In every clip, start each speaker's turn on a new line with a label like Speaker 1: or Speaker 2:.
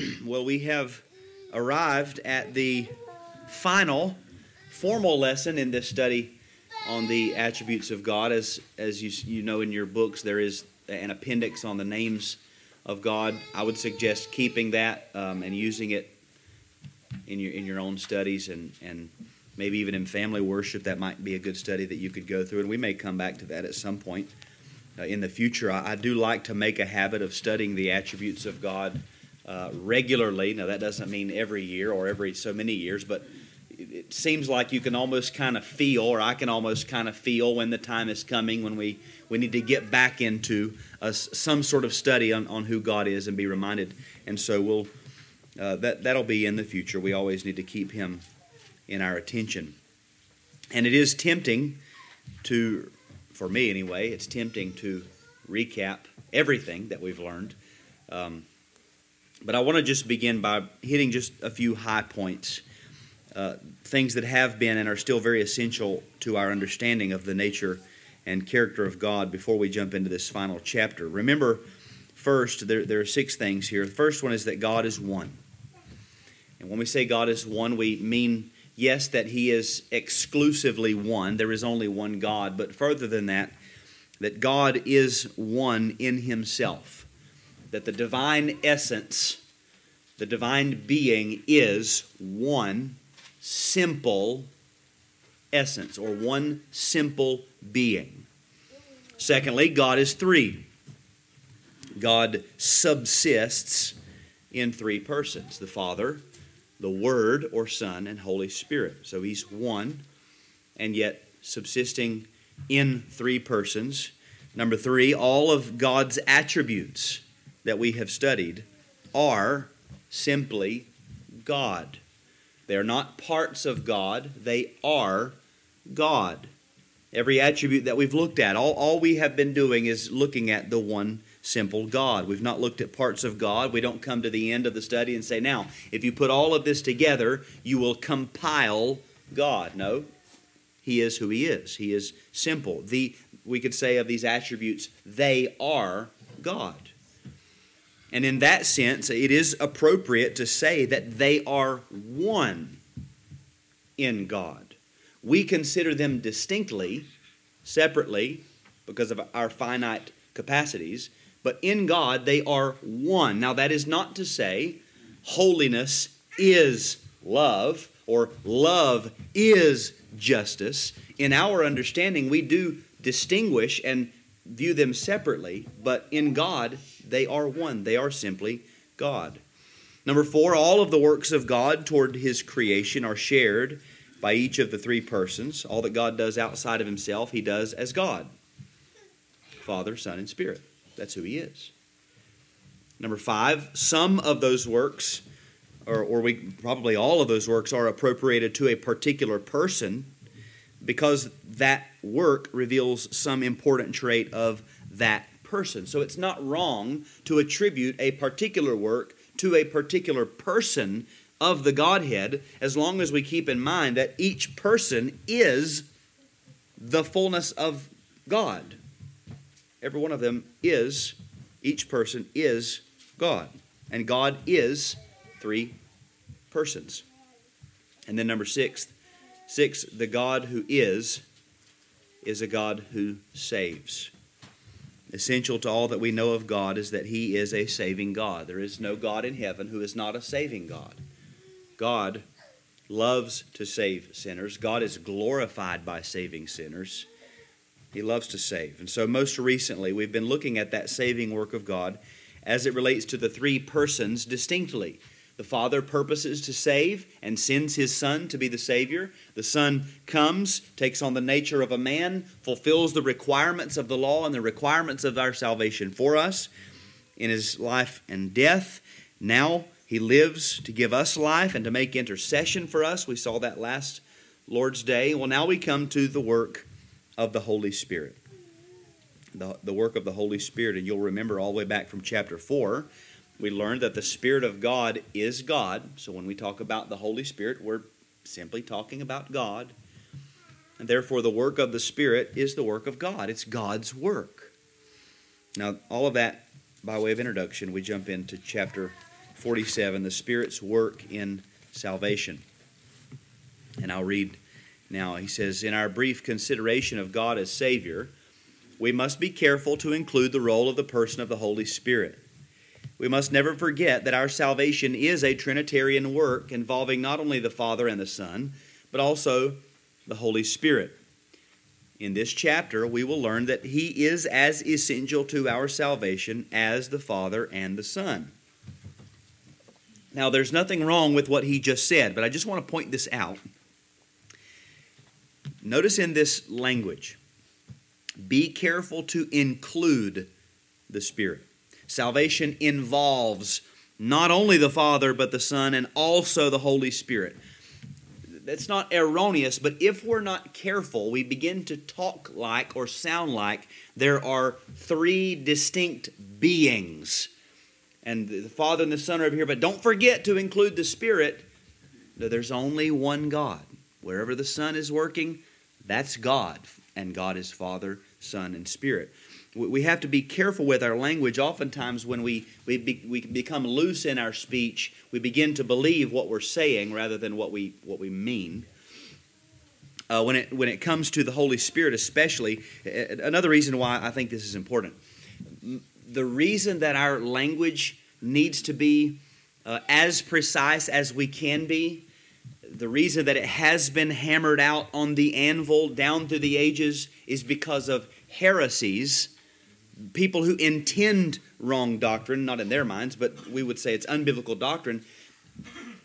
Speaker 1: well, we have arrived at the final formal lesson in this study on the attributes of God. As, as you, you know in your books, there is an appendix on the names of God. I would suggest keeping that um, and using it in your, in your own studies and, and maybe even in family worship. That might be a good study that you could go through, and we may come back to that at some point. Uh, in the future, I, I, do like to make a habit of studying the attributes of God uh, regularly. Now, that doesn't mean every year or every so many years, but it seems like you can almost kind of feel, or I can almost kind of feel when the time is coming when we, we need to get back into a, some sort of study on, on who God is and be reminded. And so we'll uh, that that'll be in the future. We always need to keep Him in our attention. And it is tempting to, for me anyway, it's tempting to recap everything that we've learned. Um, but I want to just begin by hitting just a few high points, uh, things that have been and are still very essential to our understanding of the nature and character of God before we jump into this final chapter. Remember, first, there, there are six things here. The first one is that God is one. And when we say God is one, we mean, yes, that He is exclusively one. There is only one God. But further than that, that God is one in Himself that the divine essence, the divine being, is one simple essence or one simple being. Secondly, God is three. God subsists in three persons the Father, the Word or Son, and Holy Spirit. So he's one, and yet subsisting in three persons. Number three, all of God's attributes that we have studied are simply God. They are not parts of God, they are God. Every attribute that we've looked at, all, all we have been doing is looking at the one simple God. We've not looked at parts of God. We don't come to the end of the study and say, now, if you put all of this together, you will compile God. No, He is who He is. He is simple. The, we could say of these attributes, they are God. And in that sense, it is appropriate to say that they are one in God. We consider them distinctly, separately, because of our finite capacities, but in God they are one. Now, that is not to say holiness is love or love is justice. In our understanding, we do distinguish and view them separately, but in God, they are one. They are simply God. Number four, all of the works of God toward his creation are shared by each of the three persons. All that God does outside of himself, he does as God Father, Son, and Spirit. That's who he is. Number five, some of those works, or, or we probably all of those works, are appropriated to a particular person because that work reveals some important trait of that person. So it's not wrong to attribute a particular work to a particular person of the Godhead as long as we keep in mind that each person is the fullness of God. Every one of them is, each person is God. And God is three persons. And then number six, six, the God who is is a God who saves. Essential to all that we know of God is that He is a saving God. There is no God in heaven who is not a saving God. God loves to save sinners, God is glorified by saving sinners. He loves to save. And so, most recently, we've been looking at that saving work of God as it relates to the three persons distinctly the Father purposes to save and sends His Son to be the Savior. The Son comes, takes on the nature of a man, fulfills the requirements of the law and the requirements of our salvation for us in His life and death. Now He lives to give us life and to make intercession for us. We saw that last Lord's Day. Well, now we come to the work of the Holy Spirit. The, the work of the Holy Spirit. And you'll remember all the way back from chapter 4 we learned that the Spirit of God is God. So when we talk about the Holy Spirit, we're simply talking about God. And therefore, the work of the Spirit is the work of God. It's God's work. Now, all of that by way of introduction, we jump into chapter 47, the Spirit's work in salvation. And I'll read now. He says, In our brief consideration of God as Savior, we must be careful to include the role of the person of the Holy Spirit. We must never forget that our salvation is a Trinitarian work involving not only the Father and the Son, but also the Holy Spirit. In this chapter, we will learn that He is as essential to our salvation as the Father and the Son. Now, there's nothing wrong with what he just said, but I just want to point this out. Notice in this language, be careful to include the Spirit. Salvation involves not only the Father, but the Son, and also the Holy Spirit. That's not erroneous, but if we're not careful, we begin to talk like or sound like there are three distinct beings and the Father and the Son are over here. But don't forget to include the Spirit. There's only one God. Wherever the Son is working, that's God. And God is Father, Son, and Spirit. We have to be careful with our language. Oftentimes, when we, we, be, we become loose in our speech, we begin to believe what we're saying rather than what we, what we mean. Uh, when, it, when it comes to the Holy Spirit, especially, another reason why I think this is important the reason that our language needs to be uh, as precise as we can be, the reason that it has been hammered out on the anvil down through the ages is because of heresies, people who intend wrong doctrine, not in their minds, but we would say it's unbiblical doctrine.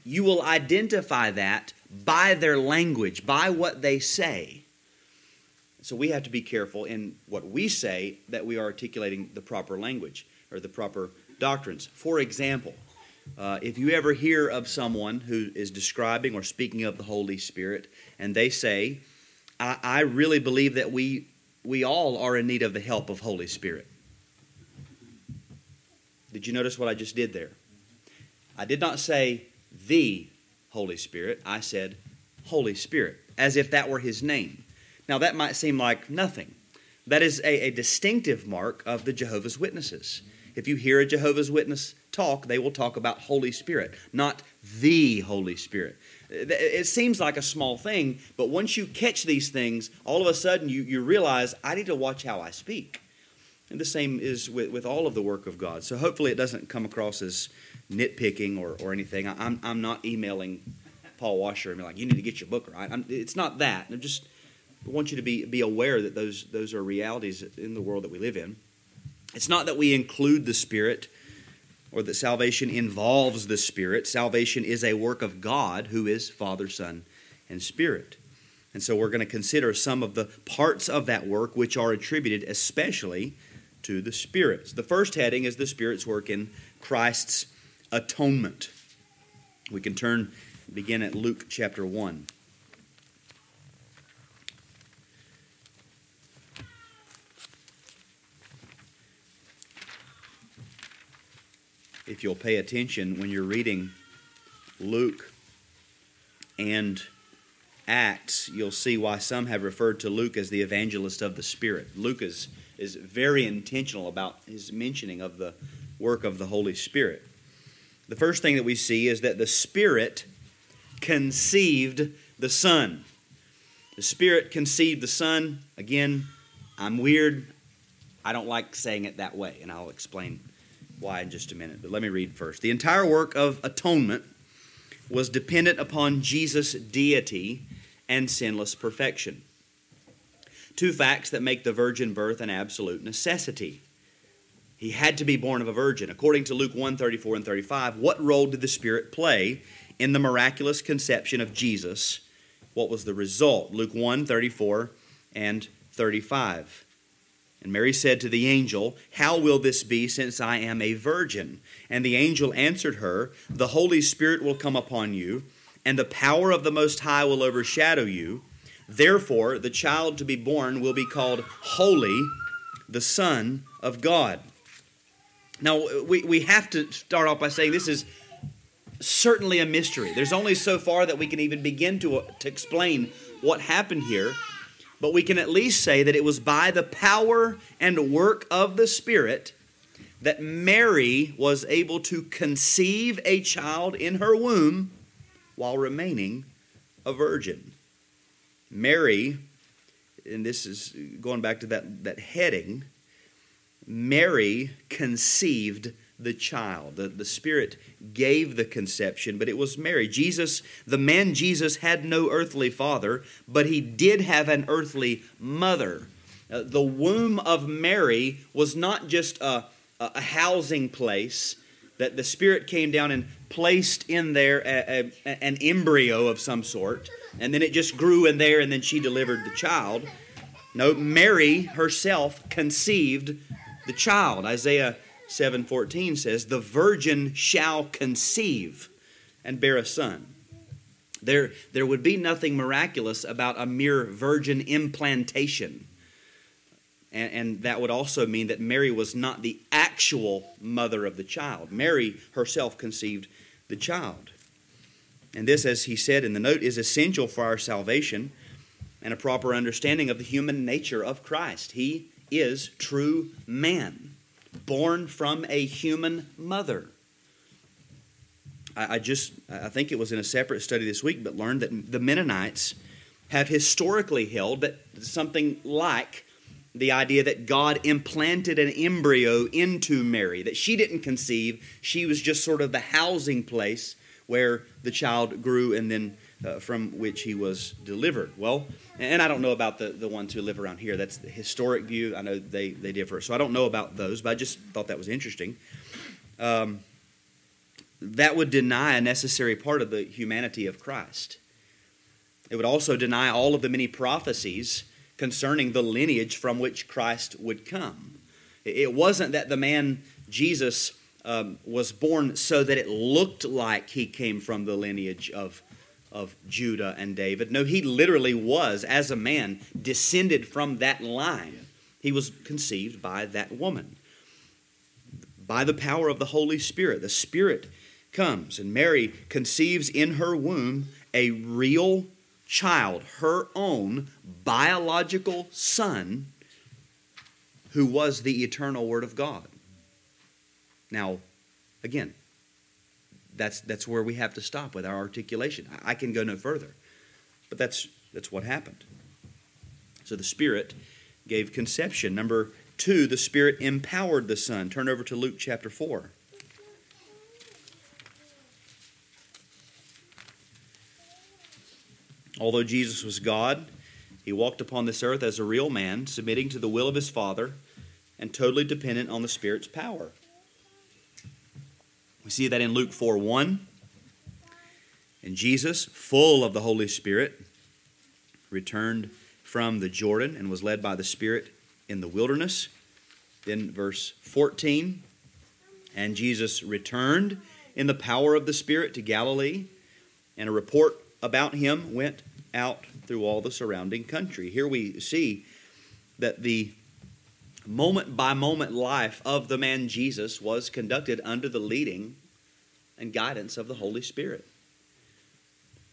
Speaker 1: You will identify that by their language, by what they say. So we have to be careful in what we say that we are articulating the proper language or the proper doctrines. For example, uh, if you ever hear of someone who is describing or speaking of the Holy Spirit and they say, I, I really believe that we, we all are in need of the help of Holy Spirit. Did you notice what I just did there? I did not say the Holy Spirit, I said Holy Spirit, as if that were his name. Now, that might seem like nothing. That is a, a distinctive mark of the Jehovah's Witnesses. If you hear a Jehovah's Witness talk, they will talk about Holy Spirit, not the Holy Spirit. It seems like a small thing, but once you catch these things, all of a sudden you, you realize, I need to watch how I speak. And the same is with, with all of the work of God. So hopefully it doesn't come across as nitpicking or, or anything. I'm, I'm not emailing Paul Washer and be like, you need to get your book right. I'm, it's not that. I'm just want you to be, be aware that those, those are realities in the world that we live in. It's not that we include the Spirit or that salvation involves the Spirit. Salvation is a work of God who is Father, Son, and Spirit. And so we're going to consider some of the parts of that work which are attributed especially to the Spirit. The first heading is the Spirit's work in Christ's atonement. We can turn, begin at Luke chapter 1. If you'll pay attention when you're reading Luke and Acts, you'll see why some have referred to Luke as the evangelist of the Spirit. Luke is, is very intentional about his mentioning of the work of the Holy Spirit. The first thing that we see is that the Spirit conceived the Son. The Spirit conceived the Son. Again, I'm weird. I don't like saying it that way, and I'll explain why in just a minute, but let me read first. The entire work of atonement was dependent upon Jesus' deity and sinless perfection. Two facts that make the virgin birth an absolute necessity. He had to be born of a virgin. According to Luke 1 34 and 35, what role did the Spirit play in the miraculous conception of Jesus? What was the result? Luke 1 34 and 35. And Mary said to the angel, How will this be since I am a virgin? And the angel answered her, The Holy Spirit will come upon you, and the power of the Most High will overshadow you. Therefore, the child to be born will be called Holy, the Son of God. Now, we, we have to start off by saying this is certainly a mystery. There's only so far that we can even begin to, uh, to explain what happened here but we can at least say that it was by the power and work of the Spirit that Mary was able to conceive a child in her womb while remaining a virgin. Mary, and this is going back to that, that heading, Mary conceived the child. The, the Spirit gave the conception, but it was Mary. Jesus, the man Jesus, had no earthly father, but he did have an earthly mother. Uh, the womb of Mary was not just a, a housing place that the Spirit came down and placed in there a, a, an embryo of some sort, and then it just grew in there, and then she delivered the child. No, Mary herself conceived the child. Isaiah 7:14 says, "The virgin shall conceive and bear a son." There, there would be nothing miraculous about a mere virgin implantation. And, and, that would also mean that Mary was not the actual mother of the child. Mary herself conceived the child. And this, as he said in the note, is essential for our salvation and a proper understanding of the human nature of Christ. He is true man, born from a human mother. I, I just, I think it was in a separate study this week, but learned that the Mennonites have historically held that something like the idea that God implanted an embryo into Mary, that she didn't conceive, she was just sort of the housing place where the child grew and then uh, from which he was delivered. Well, and I don't know about the, the ones who live around here. That's the historic view. I know they, they differ. So I don't know about those, but I just thought that was interesting. Um, that would deny a necessary part of the humanity of Christ. It would also deny all of the many prophecies concerning the lineage from which Christ would come. It wasn't that the man Jesus um, was born so that it looked like he came from the lineage of, of Judah and David. No, he literally was, as a man, descended from that line. He was conceived by that woman. By the power of the Holy Spirit, the Spirit comes, and Mary conceives in her womb a real child, her own biological son, who was the eternal Word of God. Now, again, that's, that's where we have to stop with our articulation. I can go no further, but that's, that's what happened. So the Spirit gave conception. Number two, the Spirit empowered the Son. Turn over to Luke chapter 4. Although Jesus was God, he walked upon this earth as a real man, submitting to the will of his Father and totally dependent on the Spirit's power. We see that in Luke 4 1. And Jesus, full of the Holy Spirit, returned from the Jordan and was led by the Spirit in the wilderness. Then, verse 14. And Jesus returned in the power of the Spirit to Galilee, and a report about him went out through all the surrounding country. Here we see that the moment by moment life of the man Jesus was conducted under the leading and guidance of the Holy Spirit.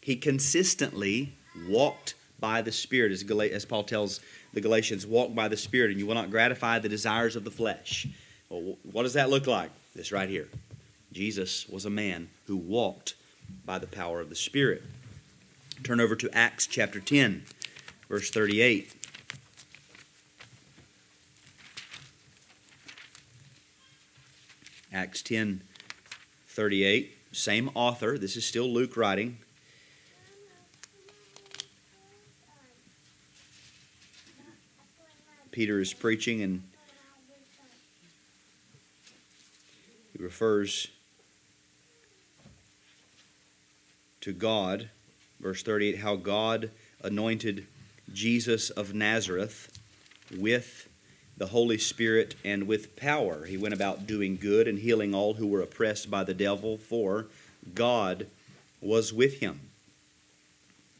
Speaker 1: He consistently walked by the Spirit, as, as Paul tells the Galatians, walk by the Spirit, and you will not gratify the desires of the flesh. Well, what does that look like? This right here. Jesus was a man who walked by the power of the Spirit. Turn over to Acts chapter 10, verse 38. Acts 10, 38. Same author. This is still Luke writing. Peter is preaching and he refers to God verse 38 how God anointed Jesus of Nazareth with the Holy Spirit and with power. He went about doing good and healing all who were oppressed by the devil, for God was with him.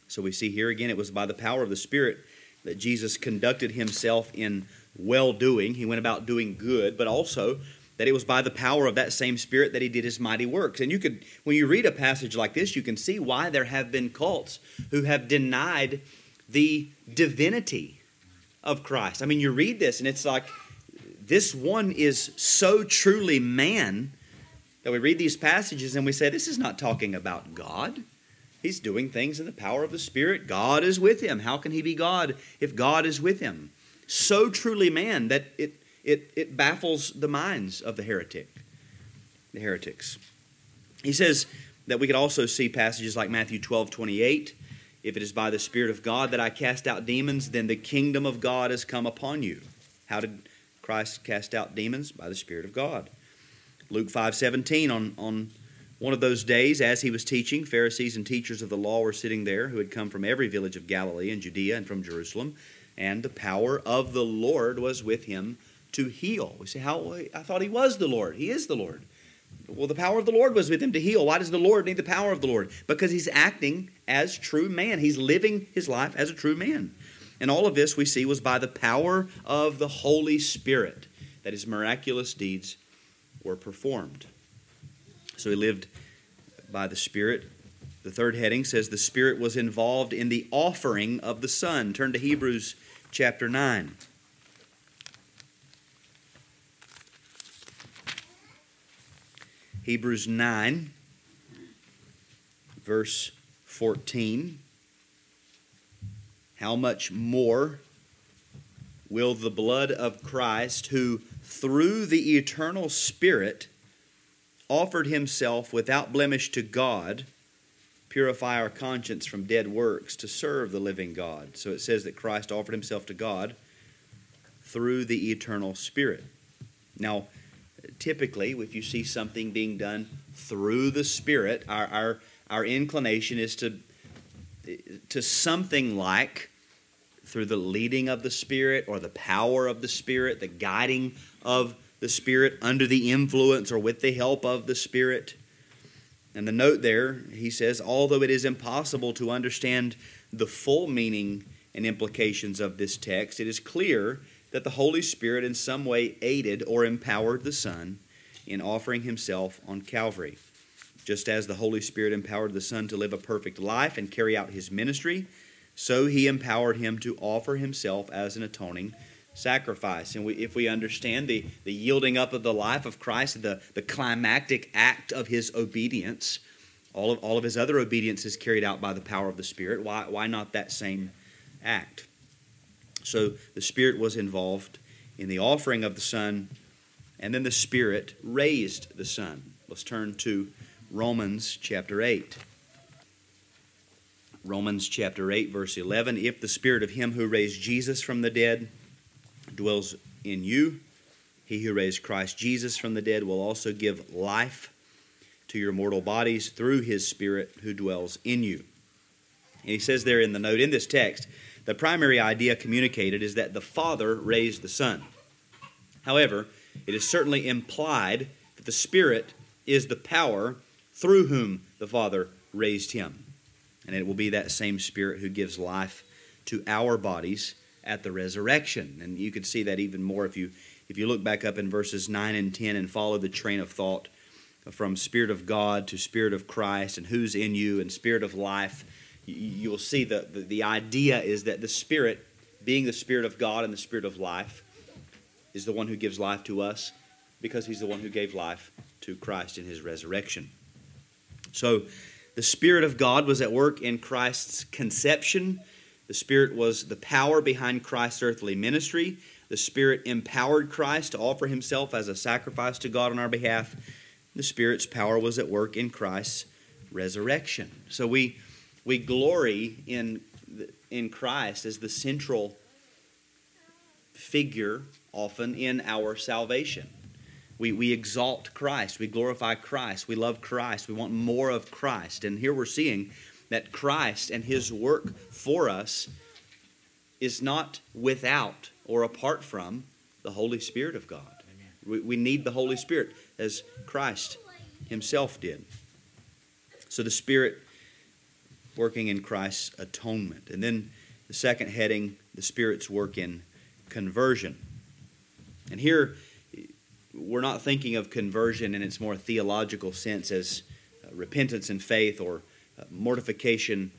Speaker 1: So we see here again, it was by the power of the Spirit that Jesus conducted himself in well doing. He went about doing good, but also that it was by the power of that same Spirit that he did his mighty works. And you could, when you read a passage like this, you can see why there have been cults who have denied the divinity of Christ. I mean, you read this and it's like this one is so truly man that we read these passages and we say, This is not talking about God. He's doing things in the power of the Spirit. God is with him. How can he be God if God is with him? So truly man that it, it, it baffles the minds of the heretic, the heretics. He says that we could also see passages like Matthew 12, 28. If it is by the Spirit of God that I cast out demons, then the kingdom of God has come upon you. How did Christ cast out demons? By the Spirit of God. Luke 5, 17, on, on one of those days, as he was teaching, Pharisees and teachers of the law were sitting there who had come from every village of Galilee and Judea and from Jerusalem, and the power of the Lord was with him to heal. We say, How? I thought he was the Lord. He is the Lord. Well, the power of the Lord was with him to heal. Why does the Lord need the power of the Lord? Because he's acting as true man. He's living his life as a true man. And all of this we see was by the power of the Holy Spirit that his miraculous deeds were performed. So he lived by the Spirit. The third heading says the Spirit was involved in the offering of the Son. Turn to Hebrews chapter 9. Hebrews 9, verse 14. How much more will the blood of Christ, who through the eternal Spirit offered himself without blemish to God, purify our conscience from dead works to serve the living God. So it says that Christ offered himself to God through the eternal Spirit. Now, typically, if you see something being done through the Spirit, our, our, our inclination is to, to something like through the leading of the Spirit or the power of the Spirit, the guiding of the Spirit under the influence or with the help of the Spirit. And the note there, he says, although it is impossible to understand the full meaning and implications of this text, it is clear that the Holy Spirit in some way aided or empowered the Son in offering himself on Calvary. Just as the Holy Spirit empowered the Son to live a perfect life and carry out his ministry, so he empowered him to offer himself as an atoning sacrifice. And we, if we understand the, the yielding up of the life of Christ, the, the climactic act of his obedience, all of, all of his other obedience is carried out by the power of the Spirit. Why, why not that same act? So the Spirit was involved in the offering of the Son, and then the Spirit raised the Son. Let's turn to Romans chapter 8. Romans chapter 8, verse 11. If the Spirit of Him who raised Jesus from the dead dwells in you, He who raised Christ Jesus from the dead will also give life to your mortal bodies through His Spirit who dwells in you. And He says there in the note in this text, the primary idea communicated is that the Father raised the Son. However, it is certainly implied that the Spirit is the power through whom the Father raised him. And it will be that same Spirit who gives life to our bodies at the resurrection. And you could see that even more if you if you look back up in verses 9 and 10 and follow the train of thought from Spirit of God to Spirit of Christ and who's in you and Spirit of life, you will see that the, the idea is that the Spirit, being the Spirit of God and the Spirit of life, is the one who gives life to us because he's the one who gave life to Christ in his resurrection. So, the Spirit of God was at work in Christ's conception. The Spirit was the power behind Christ's earthly ministry. The Spirit empowered Christ to offer himself as a sacrifice to God on our behalf. The Spirit's power was at work in Christ's resurrection. So we, we glory in, in Christ as the central figure often in our salvation. We, we exalt Christ. We glorify Christ. We love Christ. We want more of Christ. And here we're seeing that Christ and his work for us is not without or apart from the Holy Spirit of God. We, we need the Holy Spirit as Christ himself did. So the Spirit working in Christ's atonement. And then the second heading, the Spirit's work in conversion. And here, we're not thinking of conversion in its more theological sense as uh, repentance and faith or uh, mortification,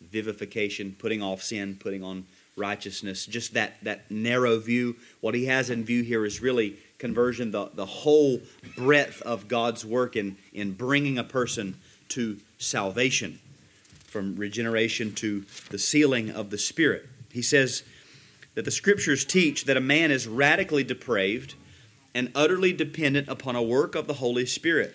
Speaker 1: vivification, putting off sin, putting on righteousness, just that, that narrow view. What he has in view here is really conversion, the, the whole breadth of God's work in, in bringing a person to salvation, from regeneration to the sealing of the Spirit. He says that the Scriptures teach that a man is radically depraved and utterly dependent upon a work of the Holy Spirit.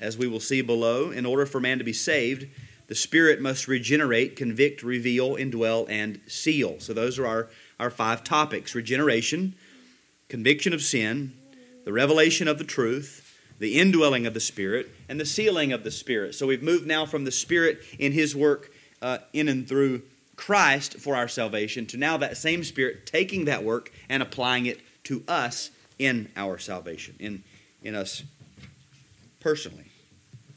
Speaker 1: As we will see below, in order for man to be saved, the Spirit must regenerate, convict, reveal, indwell, and seal. So those are our, our five topics regeneration, conviction of sin, the revelation of the truth, the indwelling of the Spirit, and the sealing of the Spirit. So we've moved now from the Spirit in His work uh, in and through Christ for our salvation to now that same Spirit taking that work and applying it to us in our salvation, in, in us personally.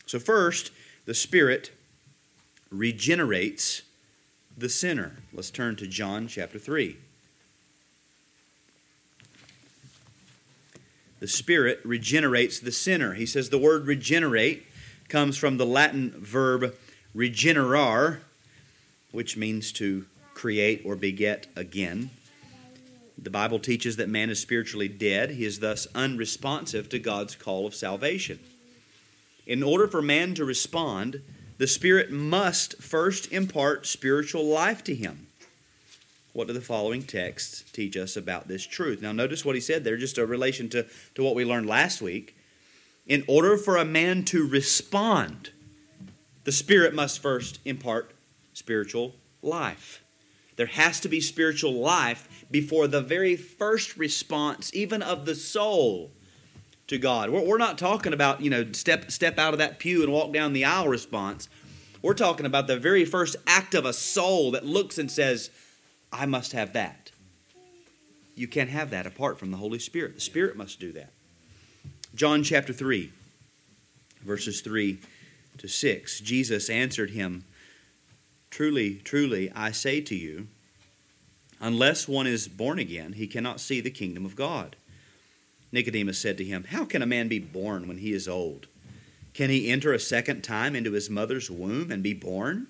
Speaker 1: So, first, the Spirit regenerates the sinner. Let's turn to John chapter 3. The Spirit regenerates the sinner. He says the word regenerate comes from the Latin verb regenerar, which means to create or beget again. The Bible teaches that man is spiritually dead. He is thus unresponsive to God's call of salvation. In order for man to respond, the Spirit must first impart spiritual life to him. What do the following texts teach us about this truth? Now, notice what he said there, just a relation to, to what we learned last week. In order for a man to respond, the Spirit must first impart spiritual life. There has to be spiritual life before the very first response, even of the soul, to God. We're, we're not talking about, you know, step, step out of that pew and walk down the aisle response. We're talking about the very first act of a soul that looks and says, I must have that. You can't have that apart from the Holy Spirit. The Spirit must do that. John chapter 3, verses 3 to 6. Jesus answered him, Truly, truly, I say to you, unless one is born again, he cannot see the kingdom of God. Nicodemus said to him, How can a man be born when he is old? Can he enter a second time into his mother's womb and be born?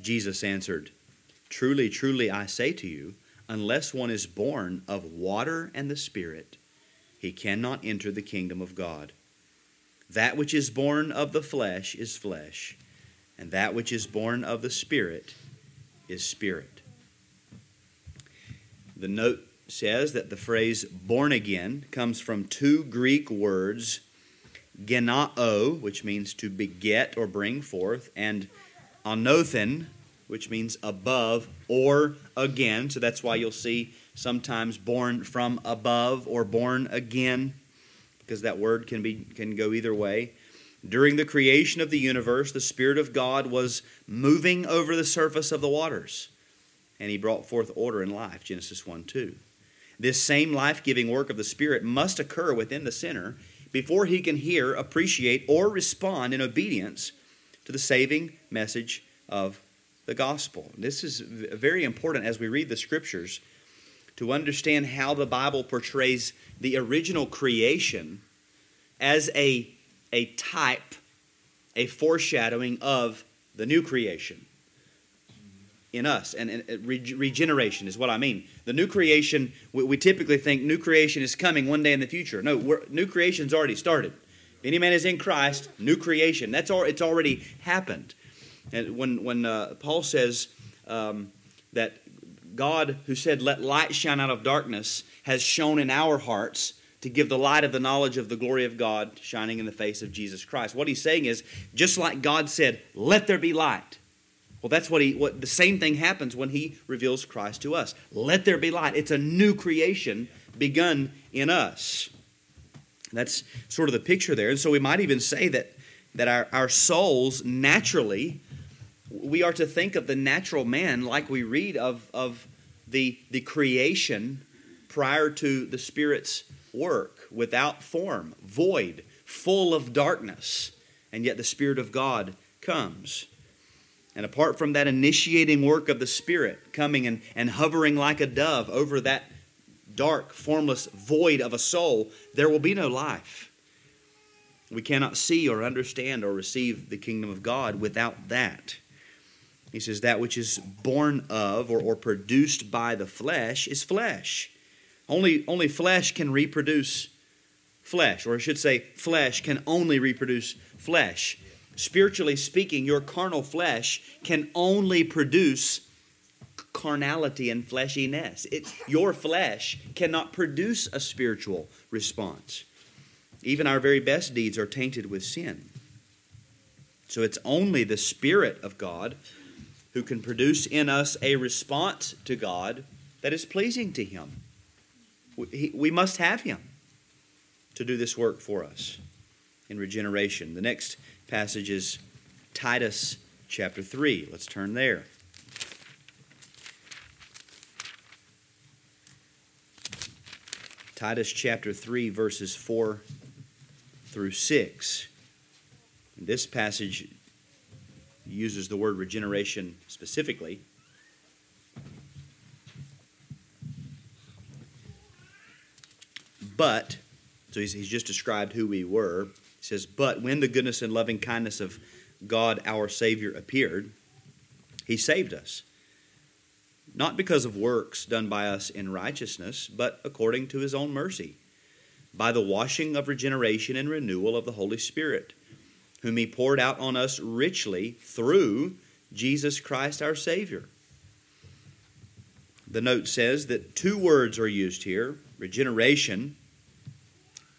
Speaker 1: Jesus answered, Truly, truly, I say to you, unless one is born of water and the Spirit, he cannot enter the kingdom of God. That which is born of the flesh is flesh, and that which is born of the Spirit is spirit. The note says that the phrase born again comes from two Greek words, gennao, which means to beget or bring forth, and anothen, which means above or again. So that's why you'll see sometimes born from above or born again, because that word can be can go either way. During the creation of the universe, the Spirit of God was moving over the surface of the waters, and He brought forth order and life. Genesis 1 2. This same life giving work of the Spirit must occur within the sinner before he can hear, appreciate, or respond in obedience to the saving message of the gospel. This is very important as we read the scriptures to understand how the Bible portrays the original creation as a, a type, a foreshadowing of the new creation in us. And, and regeneration is what I mean. The new creation, we, we, typically think new creation is coming one day in the future. No, new creation's already started. If any man is in Christ, new creation. That's all. It's already happened. And when when uh, Paul says um, that God, who said, "Let light shine out of darkness," has shone in our hearts to give the light of the knowledge of the glory of God shining in the face of Jesus Christ. What he's saying is, just like God said, "Let there be light." Well, that's what he what the same thing happens when he reveals Christ to us. Let there be light. It's a new creation begun in us. That's sort of the picture there. And so we might even say that that our, our souls naturally we are to think of the natural man like we read of, of the, the creation prior to the Spirit's work, without form, void, full of darkness, and yet the Spirit of God comes. And apart from that initiating work of the Spirit coming and, and hovering like a dove over that dark, formless void of a soul, there will be no life. We cannot see or understand or receive the kingdom of God without that. He says, That which is born of or, or produced by the flesh is flesh. Only, only flesh can reproduce flesh, or I should say, flesh can only reproduce flesh. Spiritually speaking, your carnal flesh can only produce carnality and fleshiness. It, your flesh cannot produce a spiritual response. Even our very best deeds are tainted with sin. So it's only the Spirit of God who can produce in us a response to God that is pleasing to Him. We, must have Him to do this work for us in regeneration. The next passage is Titus chapter 3. Let's turn there. Titus chapter 3, verses 4 through 6. This passage uses the word regeneration specifically. But, so he's, he's just described who we were. He says, But when the goodness and loving kindness of God our Savior appeared, he saved us. Not because of works done by us in righteousness, but according to his own mercy, by the washing of regeneration and renewal of the Holy Spirit whom he poured out on us richly through Jesus Christ our Savior. The note says that two words are used here regeneration.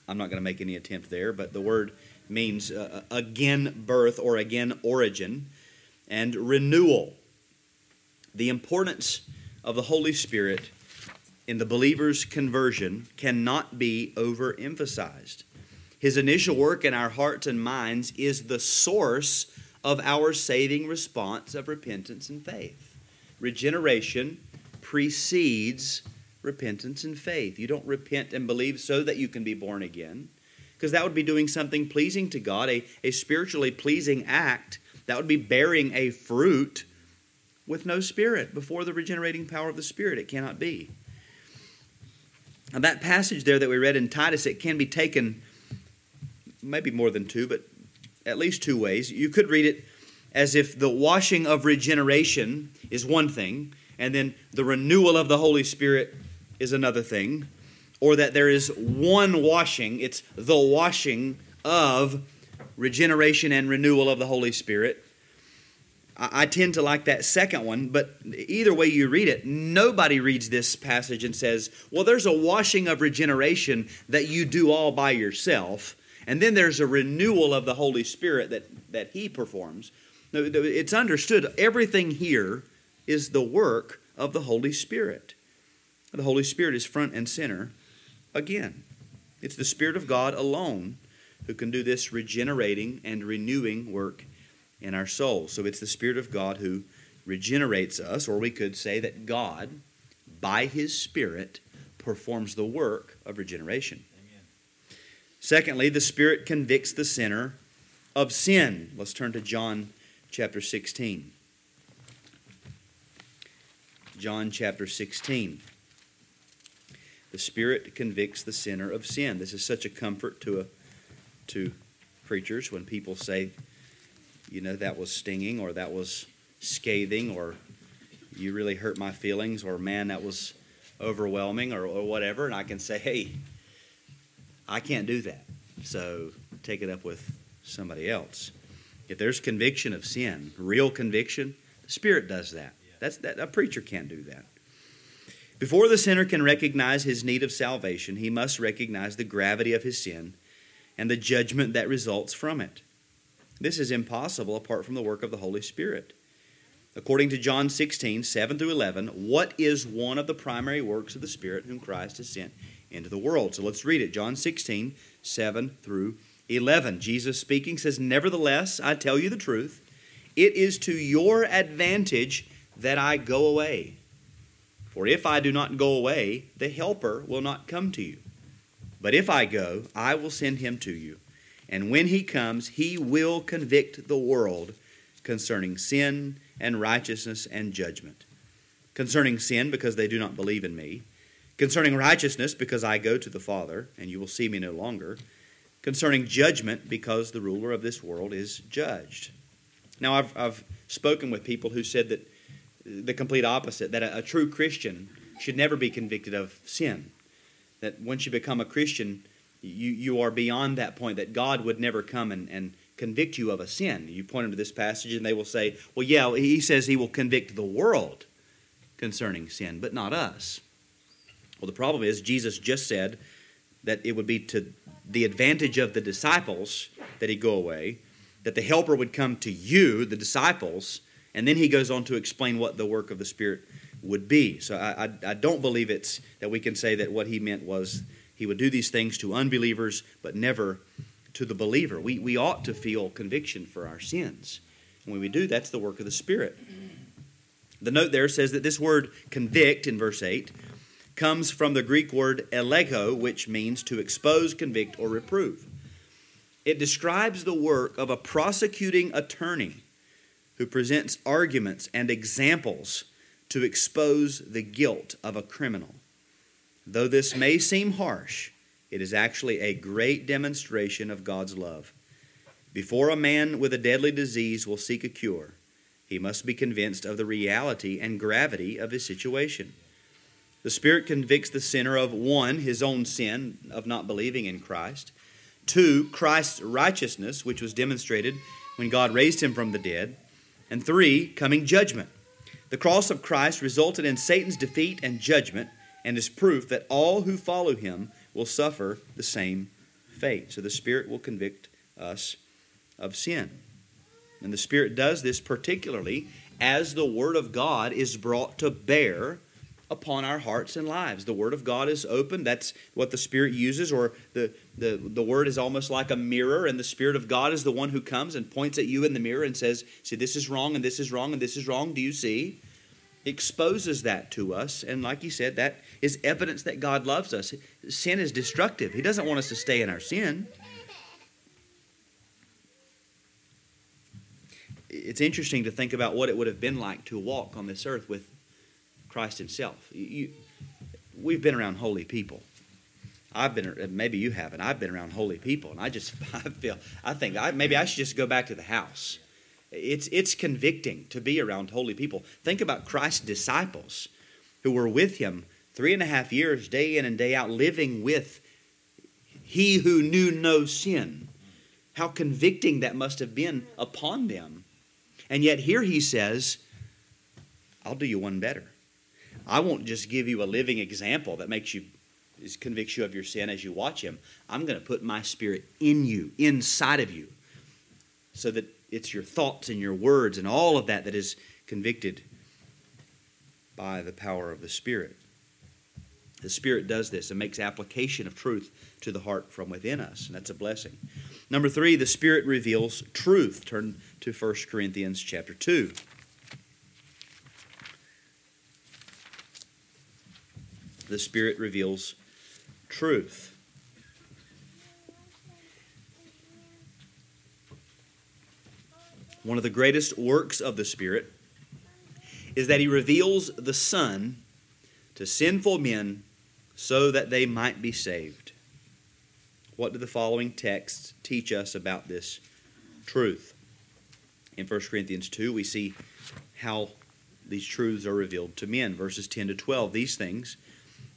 Speaker 1: I'm not going to make any attempt there, but the word means uh, uh, again birth or again origin, and renewal. The importance of the Holy Spirit in the believer's conversion cannot be overemphasized. His initial work in our hearts and minds is the source of our saving response of repentance and faith. Regeneration precedes repentance and faith. You don't repent and believe so that you can be born again, because that would be doing something pleasing to God, a, a spiritually pleasing act. That would be bearing a fruit with no spirit. Before the regenerating power of the Spirit, it cannot be. Now, that passage there that we read in Titus, it can be taken maybe more than two, but at least two ways. You could read it as if the washing of regeneration is one thing, and then the renewal of the Holy Spirit is another thing, or that there is one washing, it's the washing of regeneration and renewal of the Holy Spirit. I tend to like that second one, but either way you read it, nobody reads this passage and says, Well, there's a washing of regeneration that you do all by yourself and then there's a renewal of the Holy Spirit that, that He performs. It's understood everything here is the work of the Holy Spirit. The Holy Spirit is front and center again. It's the Spirit of God alone who can do this regenerating and renewing work in our souls. So it's the Spirit of God who regenerates us, or we could say that God, by His Spirit, performs the work of regeneration. Secondly, the Spirit convicts the sinner of sin. Let's turn to John chapter 16. John chapter 16. The Spirit convicts the sinner of sin. This is such a comfort to a to preachers when people say, you know, that was stinging or that was scathing or you really hurt my feelings or man, that was overwhelming or, or whatever. And I can say, hey, I can't do that. So take it up with somebody else. If there's conviction of sin, real conviction, the Spirit does that. That's that a preacher can't do that. Before the sinner can recognize his need of salvation, he must recognize the gravity of his sin and the judgment that results from it. This is impossible apart from the work of the Holy Spirit. According to John 16, 7 through 11, what is one of the primary works of the Spirit whom Christ has sent into the world. So let's read it. John 16, 7 through 11. Jesus speaking says, Nevertheless, I tell you the truth, it is to your advantage that I go away. For if I do not go away, the Helper will not come to you. But if I go, I will send him to you. And when he comes, he will convict the world concerning sin and righteousness and judgment. Concerning sin, because they do not believe in me Concerning righteousness, because I go to the Father, and you will see me no longer. Concerning judgment, because the ruler of this world is judged. Now, I've, I've spoken with people who said that the complete opposite that a, a true Christian should never be convicted of sin. That once you become a Christian, you, you are beyond that point, that God would never come and, and convict you of a sin. You point them to this passage, and they will say, Well, yeah, he says he will convict the world concerning sin, but not us. Well, the problem is, Jesus just said that it would be to the advantage of the disciples that he go away, that the helper would come to you, the disciples, and then he goes on to explain what the work of the Spirit would be. So I, I, I don't believe it's that we can say that what he meant was he would do these things to unbelievers, but never to the believer. We, we ought to feel conviction for our sins. And when we do, that's the work of the Spirit. The note there says that this word convict in verse 8 comes from the Greek word elego, which means to expose, convict, or reprove. It describes the work of a prosecuting attorney who presents arguments and examples to expose the guilt of a criminal. Though this may seem harsh, it is actually a great demonstration of God's love. Before a man with a deadly disease will seek a cure, he must be convinced of the reality and gravity of his situation. The Spirit convicts the sinner of one, his own sin of not believing in Christ, two, Christ's righteousness, which was demonstrated when God raised him from the dead, and three, coming judgment. The cross of Christ resulted in Satan's defeat and judgment and is proof that all who follow him will suffer the same fate. So the Spirit will convict us of sin. And the Spirit does this particularly as the Word of God is brought to bear upon our hearts and lives. The Word of God is open. That's what the Spirit uses, or the, the, the Word is almost like a mirror, and the Spirit of God is the one who comes and points at you in the mirror and says, See, this is wrong, and this is wrong, and this is wrong. Do you see? Exposes that to us, and like you said, that is evidence that God loves us. Sin is destructive. He doesn't want us to stay in our sin. It's interesting to think about what it would have been like to walk on this earth with Christ Himself. You, we've been around holy people. I've been, uh, maybe you haven't. I've been around holy people, and I just, I feel, I think I, maybe I should just go back to the house. It's, it's convicting to be around holy people. Think about Christ's disciples who were with him three and a half years, day in and day out, living with he who knew no sin. How convicting that must have been upon them. And yet, here he says, I'll do you one better. I won't just give you a living example that makes you is convicts you of your sin as you watch him. I'm going to put my spirit in you, inside of you, so that it's your thoughts and your words and all of that that is convicted by the power of the Spirit. The Spirit does this and makes application of truth to the heart from within us, and that's a blessing. Number three, the Spirit reveals truth. Turn to 1 Corinthians chapter 2. The Spirit reveals truth. One of the greatest works of the Spirit is that He reveals the Son to sinful men so that they might be saved. What do the following texts teach us about this truth? In 1 Corinthians 2, we see how these truths are revealed to men. Verses 10 to 12. These things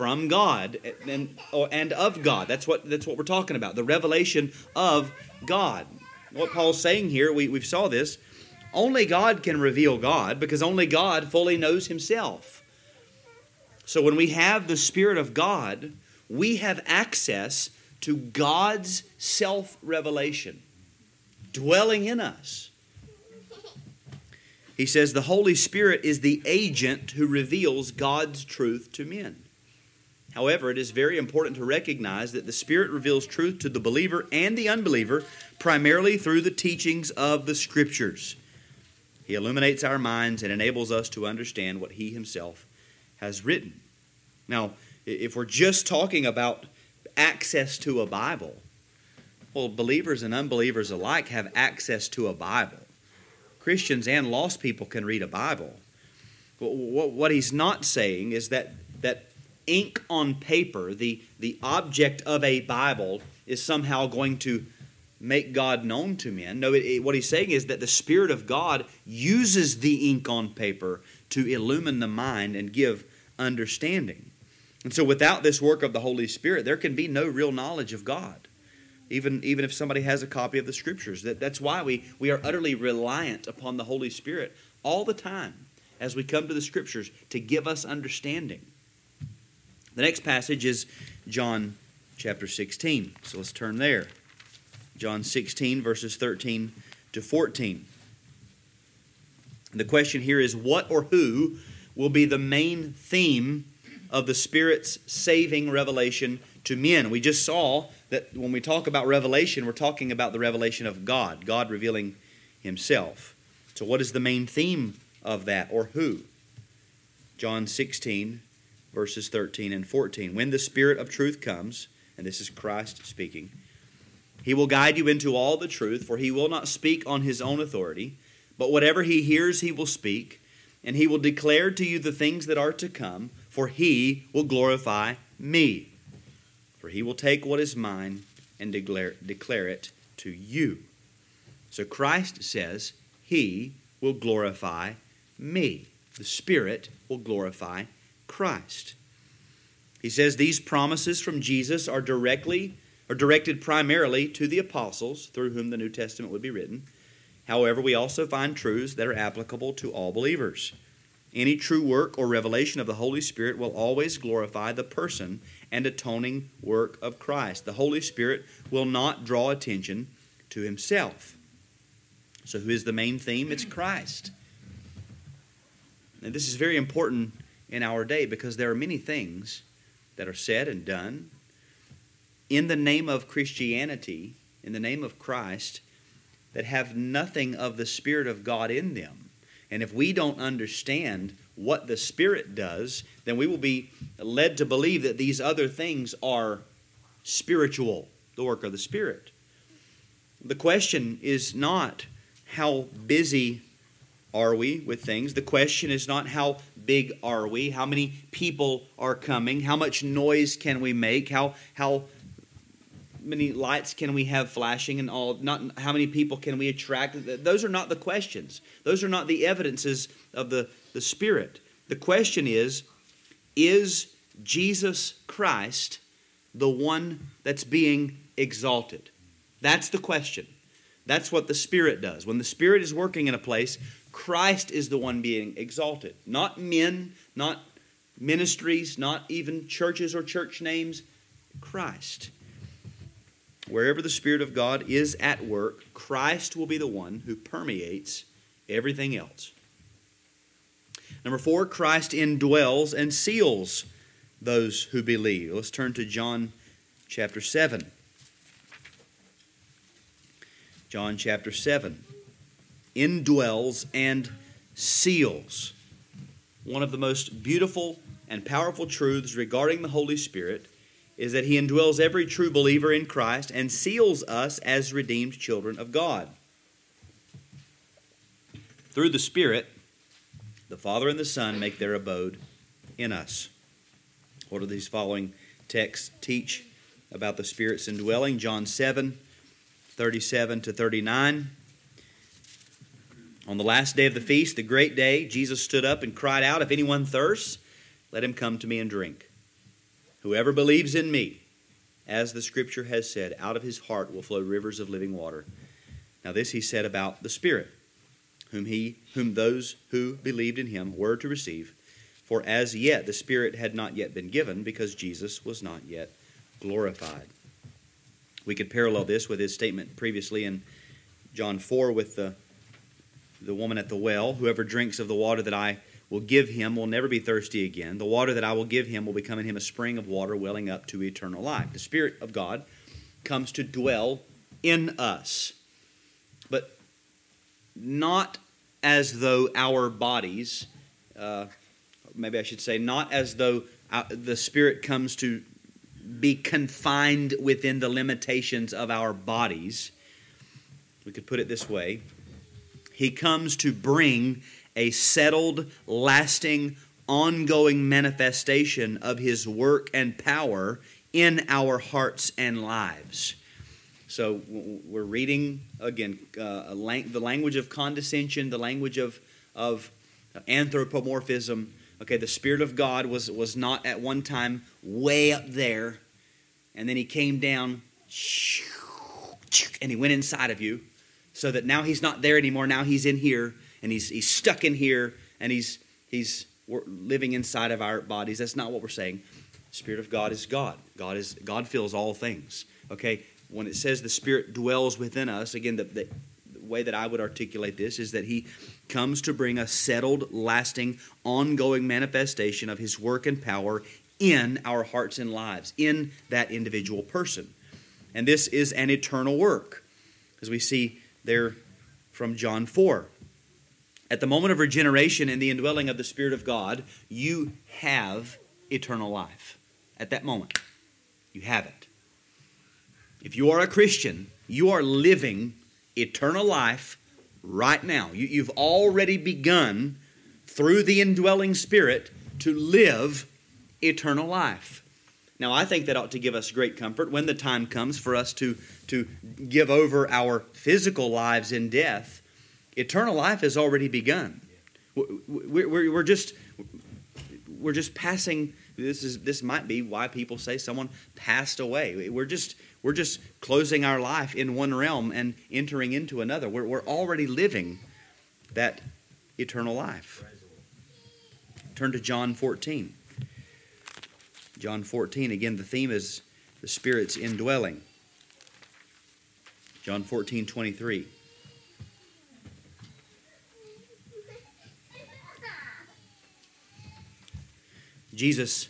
Speaker 1: from God and, and of God. That's what, that's what we're talking about the revelation of God. What Paul's saying here, we, we saw this. Only God can reveal God because only God fully knows himself. So when we have the Spirit of God, we have access to God's self revelation dwelling in us. He says the Holy Spirit is the agent who reveals God's truth to men. However, it is very important to recognize that the Spirit reveals truth to the believer and the unbeliever primarily through the teachings of the Scriptures. He illuminates our minds and enables us to understand what He Himself has written. Now, if we're just talking about access to a Bible, well, believers and unbelievers alike have access to a Bible. Christians and lost people can read a Bible. What he's not saying is that, that ink on paper, the, the object of a Bible, is somehow going to make God known to men. No, it, it, what he's saying is that the Spirit of God uses the ink on paper to illumine the mind and give understanding. And so, without this work of the Holy Spirit, there can be no real knowledge of God even, even if somebody has a copy of the scriptures. That, that's why we, we are utterly reliant upon the Holy Spirit all the time as we come to the scriptures to give us understanding. The next passage is John chapter 16. So let's turn there. John 16, verses 13 to 14. The question here is what or who will be the main theme of the Spirit's saving revelation to men? We just saw that when we talk about revelation, we're talking about the revelation of God, God revealing Himself. So, what is the main theme of that, or who? John 16, verses 13 and 14. When the Spirit of truth comes, and this is Christ speaking, He will guide you into all the truth, for He will not speak on His own authority, but whatever He hears, He will speak, and He will declare to you the things that are to come, for He will glorify me for he will take what is mine and declare, declare it to you. So Christ says, He will glorify me. The Spirit will glorify Christ. He says these promises from Jesus are directly are directed primarily to the apostles through whom the New Testament would be written. However, we also find truths that are applicable to all believers. Any true work or revelation of the Holy Spirit will always glorify the person and atoning work of Christ. The Holy Spirit will not draw attention to himself. So, who is the main theme? It's Christ. And this is very important in our day because there are many things that are said and done in the name of Christianity, in the name of Christ, that have nothing of the Spirit of God in them. And if we don't understand what the Spirit does, then we will be led to believe that these other things are spiritual, the work of the Spirit. The question is not how busy are we with things. The question is not how big are we, how many people are coming, how much noise can we make, how how many lights can we have flashing and all not how many people can we attract? Those are not the questions. Those are not the evidences of the, the spirit. The question is is jesus christ the one that's being exalted? That's the question. That's what the spirit does. When the spirit is working in a place christ is the one being exalted not men not ministries not even churches or church names christ Wherever the Spirit of God is at work, Christ will be the one who permeates everything else. Number four, Christ indwells and seals those who believe. Let's turn to John chapter 7. John chapter 7 indwells and seals. One of the most beautiful and powerful truths regarding the Holy Spirit is that he indwells every true believer in Christ and seals us as redeemed children of God. Through the Spirit, the Father and the Son make their abode in us. What do these following texts teach about the Spirit's indwelling? John 7 37 to 39. On the last day of the feast, the great day, Jesus stood up and cried out, If anyone thirsts, let him come to me and drink. Whoever believes in me, as the scripture has said, out of his heart will flow rivers of living water. Now this he said about the Spirit, whom he whom those who believed in him were to receive. For as yet the Spirit had not yet been given, because Jesus was not yet glorified. We could parallel this with his statement previously in John 4 with the, the woman at the well Whoever drinks of the water that I will give him will never be thirsty again. The water that I will give him will become in him a spring of water welling up to eternal life. The Spirit of God comes to dwell in us, but not as though our bodies, uh, maybe I should say, not as though the Spirit comes to be confined within the limitations of our bodies. We could put it this way He comes to bring a settled, lasting, ongoing manifestation of His work and power in our hearts and lives. So we're reading again uh, lang- the language of condescension, the language of of anthropomorphism. Okay, the Spirit of God was was not at one time way up there, and then He came down, and He went inside of you, so that now He's not there anymore. Now He's in here, and He's He's stuck in here, and He's He's living inside of our bodies. That's not what we're saying. Spirit of God is God. God is God fills all things. Okay, when it says the Spirit dwells within us, again, the, the, way that I would articulate this is that He comes to bring a settled, lasting, ongoing manifestation of His work and power in our hearts and lives, in that individual person. And this is an eternal work, as we see there from John 4. At the moment of regeneration and the indwelling of the Spirit of God, you have eternal life. At that moment, you have it. If you are a Christian, you are living eternal life right now. You, have already begun through the indwelling Spirit to live eternal life. Now, I think that ought to give us great comfort when the time comes for us to, to give over our physical lives in death. Eternal life has already begun. We're, we're, just, we're just passing. This, is, this might be why people say someone passed away. We're just, we're just closing our life in one realm and entering into another. We're, we're already living that eternal life. Turn to John 14. John 14, again, the theme is the Spirit's indwelling. John 14, 23. Jesus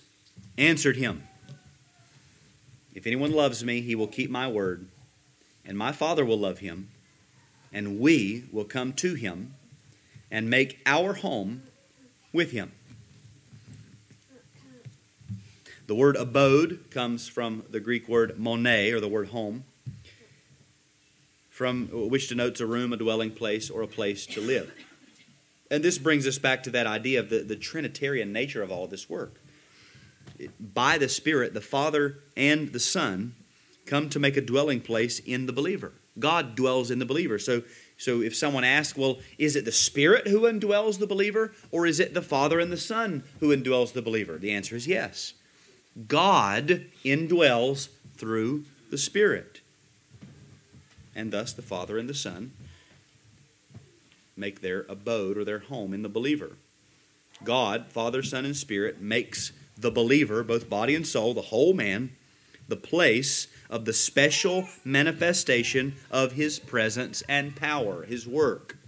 Speaker 1: answered him. If anyone loves me, he will keep my word, and my Father will love him, and we will come to him and make our home with him. The word abode comes from the Greek word mone, or the word home, from which denotes a room, a dwelling place, or a place to live. And this brings us back to that idea of the, the Trinitarian nature of all this work by the Spirit, the Father and the Son come to make a dwelling place in the believer. God dwells in the believer. So, so if someone asks, well, is it the Spirit who indwells the believer, or is it the Father and the Son who indwells the believer? The answer is yes. God indwells through the Spirit. And thus the Father and the Son make their abode or their home in the believer. God, Father, Son, and Spirit, makes the believer, both body and soul, the whole man, the place of the special manifestation of his presence and power, his work.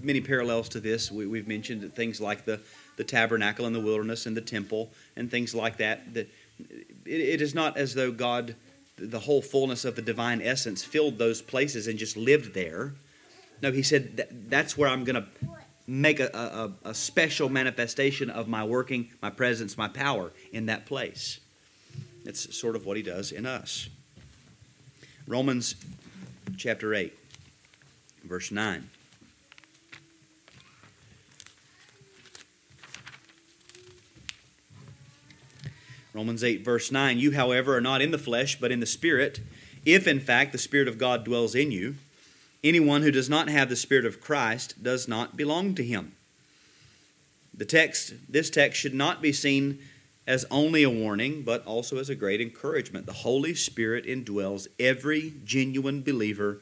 Speaker 1: Many parallels to this. We, have mentioned things like the, the tabernacle in the wilderness and the temple and things like that. it is not as though God, the whole fullness of the divine essence, filled those places and just lived there. No, he said that's where I'm going to make a, a, a, special manifestation of my working, my presence, my power in that place. It's sort of what he does in us. Romans chapter 8, verse 9. Romans 8, verse 9. You, however, are not in the flesh, but in the Spirit, if in fact the Spirit of God dwells in you. Anyone who does not have the Spirit of Christ does not belong to him. The text, this text should not be seen as only a warning, but also as a great encouragement. The Holy Spirit indwells every genuine believer,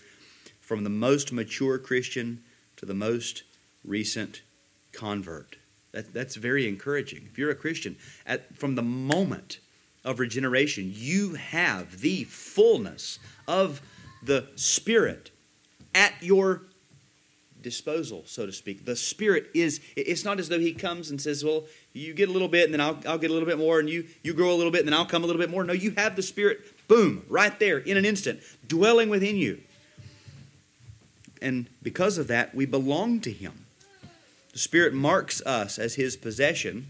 Speaker 1: from the most mature Christian to the most recent convert. That, that's very encouraging. If you're a Christian, at, from the moment of regeneration, you have the fullness of the Spirit at your disposal, so to speak. The Spirit is, it's not as though He comes and says, Well, you get a little bit, and then I'll, I'll get a little bit more, and you, you grow a little bit, and then I'll come a little bit more. No, you have the Spirit, boom, right there in an instant, dwelling within you. and because of that, we belong to Him. The Spirit marks us as His possession,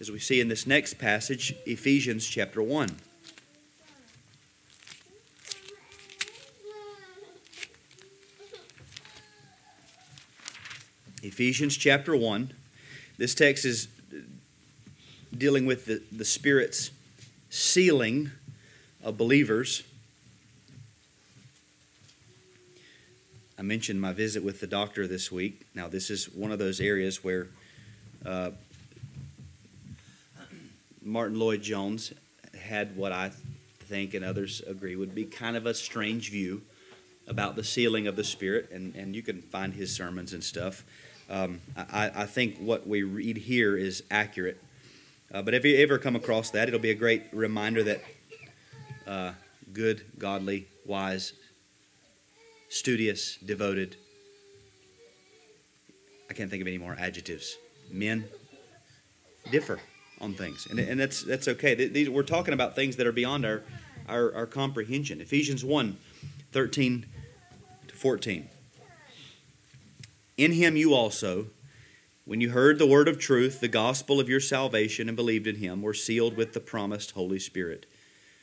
Speaker 1: as we see in this next passage, Ephesians chapter 1. Ephesians chapter 1. This text is dealing with the, the Spirit's sealing of believers. I mentioned my visit with the doctor this week. Now, this is one of those areas where uh, Martyn Lloyd-Jones had what I think and others agree would be kind of a strange view about the sealing of the Spirit, and, and you can find his sermons and stuff. Um, I, I, think what we read here is accurate. Uh, but if you ever come across that, it'll be a great reminder that uh, good, godly, wise, studious, devoted, I can't think of any more adjectives, men differ on things. And, and that's, that's okay. These, we're talking about things that are beyond our, our, our comprehension. Ephesians 1 13 to 14. In him you also, when you heard the word of truth, the gospel of your salvation, and believed in him, were sealed with the promised Holy Spirit,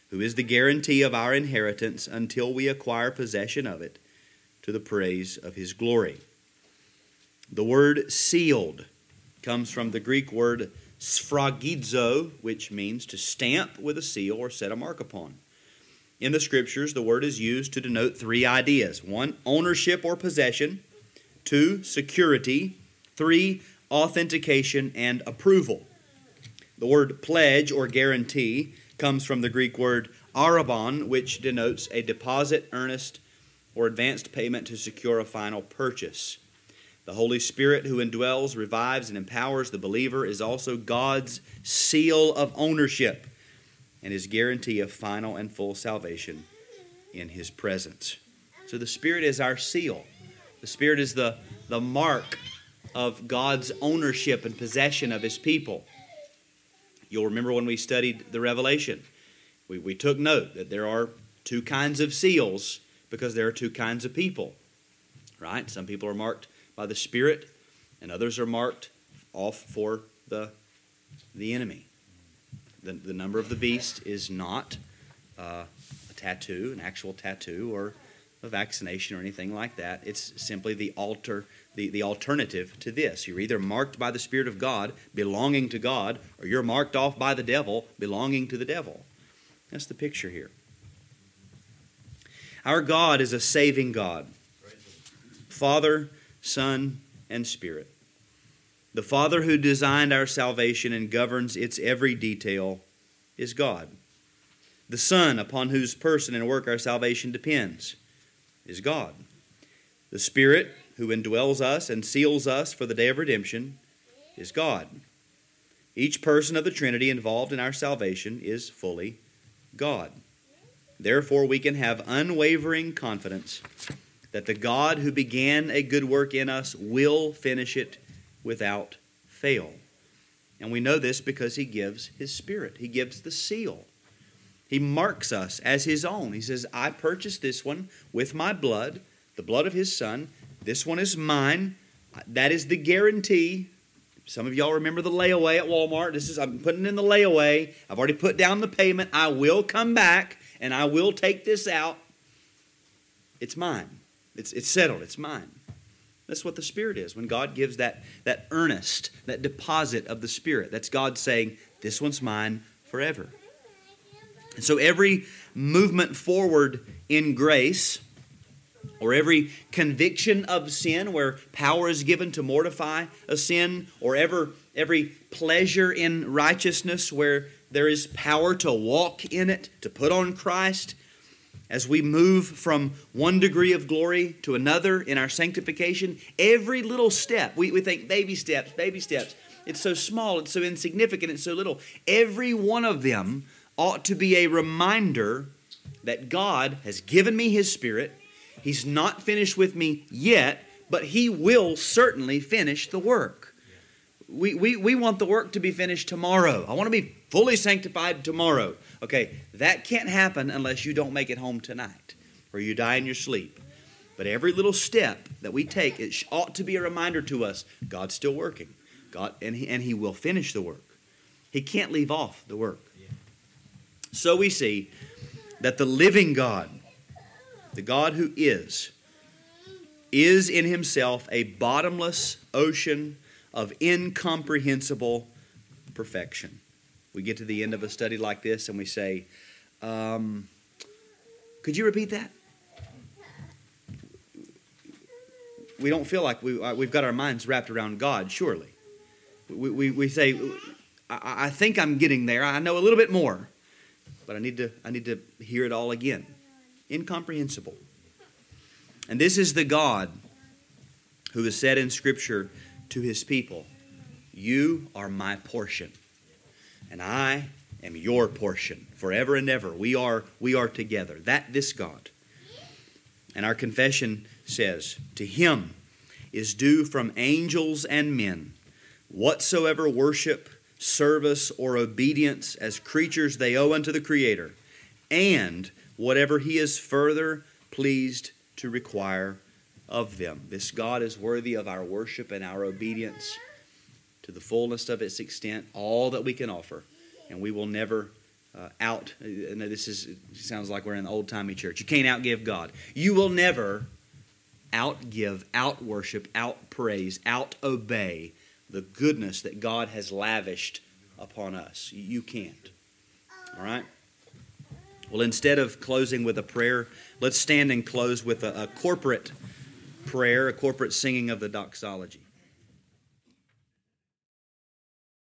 Speaker 1: who is the guarantee of our inheritance until we acquire possession of it, to the praise of his glory. The word sealed comes from the Greek word sphragizo, which means to stamp with a seal or set a mark upon. In the scriptures, the word is used to denote three ideas one, ownership or possession Two, security. Three, authentication and approval. The word pledge or guarantee comes from the Greek word arrabon, which denotes a deposit, earnest, or advanced payment to secure a final purchase. The Holy Spirit, who indwells, revives, and empowers the believer, is also God's seal of ownership and his guarantee of final and full salvation in his presence. So the Spirit is our seal. The Spirit is the, the mark of God's ownership and possession of His people. You'll remember when we studied the Revelation, we, we took note that there are two kinds of seals because there are two kinds of people, right? Some people are marked by the Spirit, and others are marked off for the, the enemy. The, the number of the beast is not uh, a tattoo, an actual tattoo, or a vaccination or anything like that. It's simply the alter the, the alternative to this. You're either marked by the Spirit of God, belonging to God, or you're marked off by the devil, belonging to the devil. That's the picture here. Our God is a saving God. Father, Son, and Spirit. The Father who designed our salvation and governs its every detail is God. The Son, upon whose person and work our salvation depends, is God. The Spirit, who indwells us and seals us for the day of redemption, is God. Each person of the Trinity involved in our salvation is fully God. Therefore, we can have unwavering confidence that the God who began a good work in us will finish it without fail. And we know this because he gives his Spirit, he gives the seal. He marks us as his own. He says, I purchased this one with my blood, the blood of his son. This one is mine. That is the guarantee. Some of y'all remember the layaway at Walmart. This is I'm putting in the layaway. I've already put down the payment. I will come back and I will take this out. It's mine. It's, it's settled. It's mine. That's what the Spirit is. When God gives that, that earnest, that deposit of the Spirit, that's God saying, This one's mine forever. And so every movement forward in grace, or every conviction of sin where power is given to mortify a sin, or ever every pleasure in righteousness where there is power to walk in it, to put on Christ, as we move from one degree of glory to another in our sanctification, every little step, we, we think baby steps, baby steps. It's so small, it's so insignificant, it's so little. Every one of them ought to be a reminder that God has given me His Spirit. He's not finished with me yet, but He will certainly finish the work. We, we, we want the work to be finished tomorrow. I want to be fully sanctified tomorrow. Okay, that can't happen unless you don't make it home tonight or you die in your sleep. But every little step that we take, it ought to be a reminder to us God's still working. God, and he, and he will finish the work. He can't leave off the work. So we see that the living God, the God who is, is in himself a bottomless ocean of incomprehensible perfection. We get to the end of a study like this and we say, um, Could you repeat that? We don't feel like we, uh, we've got our minds wrapped around God, surely. We, we, we say, I, I think I'm getting there. I know a little bit more, but I need to, I need to hear it all again. Incomprehensible. And this is the God who is said in Scripture to his people, You are my portion, and I am your portion forever and ever. We are, we are together. That this God. And our confession says, To him is due from angels and men whatsoever worship, service, or obedience as creatures they owe unto the Creator, and whatever he is further pleased to require of them. This God is worthy of our worship and our obedience to the fullness of its extent, all that we can offer, and we will never uh, out. Uh, this is sounds like we're in an old timey church. You can't outgive God. You will never outgive, out worship, out praise, out obey the goodness that God has lavished upon us. You can't. All right? Well, instead of closing with a prayer, let's stand and close with a, a corporate prayer, a corporate singing of the doxology.